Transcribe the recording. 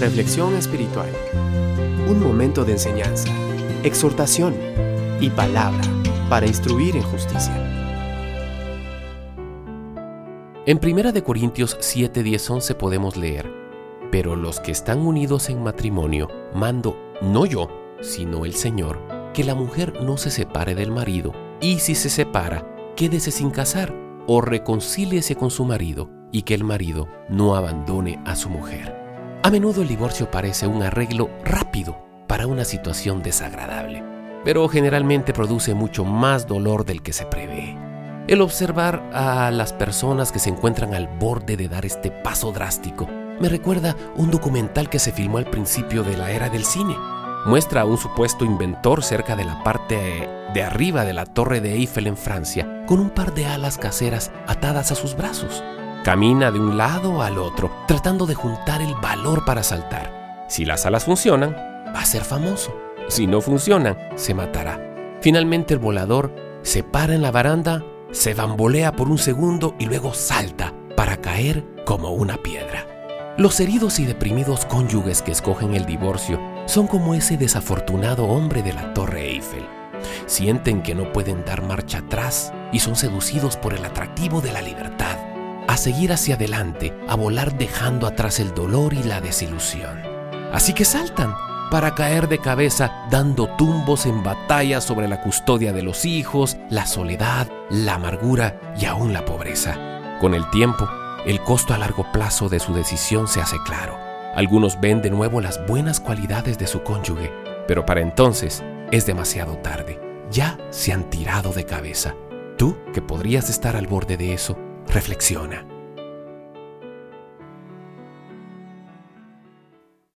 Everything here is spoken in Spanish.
Reflexión espiritual. Un momento de enseñanza, exhortación y palabra para instruir en justicia. En 1 de Corintios 7, 10, 11 podemos leer, pero los que están unidos en matrimonio, mando no yo, sino el Señor, que la mujer no se separe del marido, y si se separa, quédese sin casar, o reconcíliese con su marido, y que el marido no abandone a su mujer. A menudo el divorcio parece un arreglo rápido para una situación desagradable, pero generalmente produce mucho más dolor del que se prevé. El observar a las personas que se encuentran al borde de dar este paso drástico me recuerda un documental que se filmó al principio de la era del cine. Muestra a un supuesto inventor cerca de la parte de arriba de la Torre de Eiffel en Francia con un par de alas caseras atadas a sus brazos. Camina de un lado al otro, tratando de juntar el valor para saltar. Si las alas funcionan, va a ser famoso. Si no funcionan, se matará. Finalmente el volador se para en la baranda, se bambolea por un segundo y luego salta para caer como una piedra. Los heridos y deprimidos cónyuges que escogen el divorcio son como ese desafortunado hombre de la Torre Eiffel. Sienten que no pueden dar marcha atrás y son seducidos por el atractivo de la libertad a seguir hacia adelante, a volar dejando atrás el dolor y la desilusión. Así que saltan para caer de cabeza dando tumbos en batalla sobre la custodia de los hijos, la soledad, la amargura y aún la pobreza. Con el tiempo, el costo a largo plazo de su decisión se hace claro. Algunos ven de nuevo las buenas cualidades de su cónyuge, pero para entonces es demasiado tarde. Ya se han tirado de cabeza. Tú, que podrías estar al borde de eso, Reflexiona.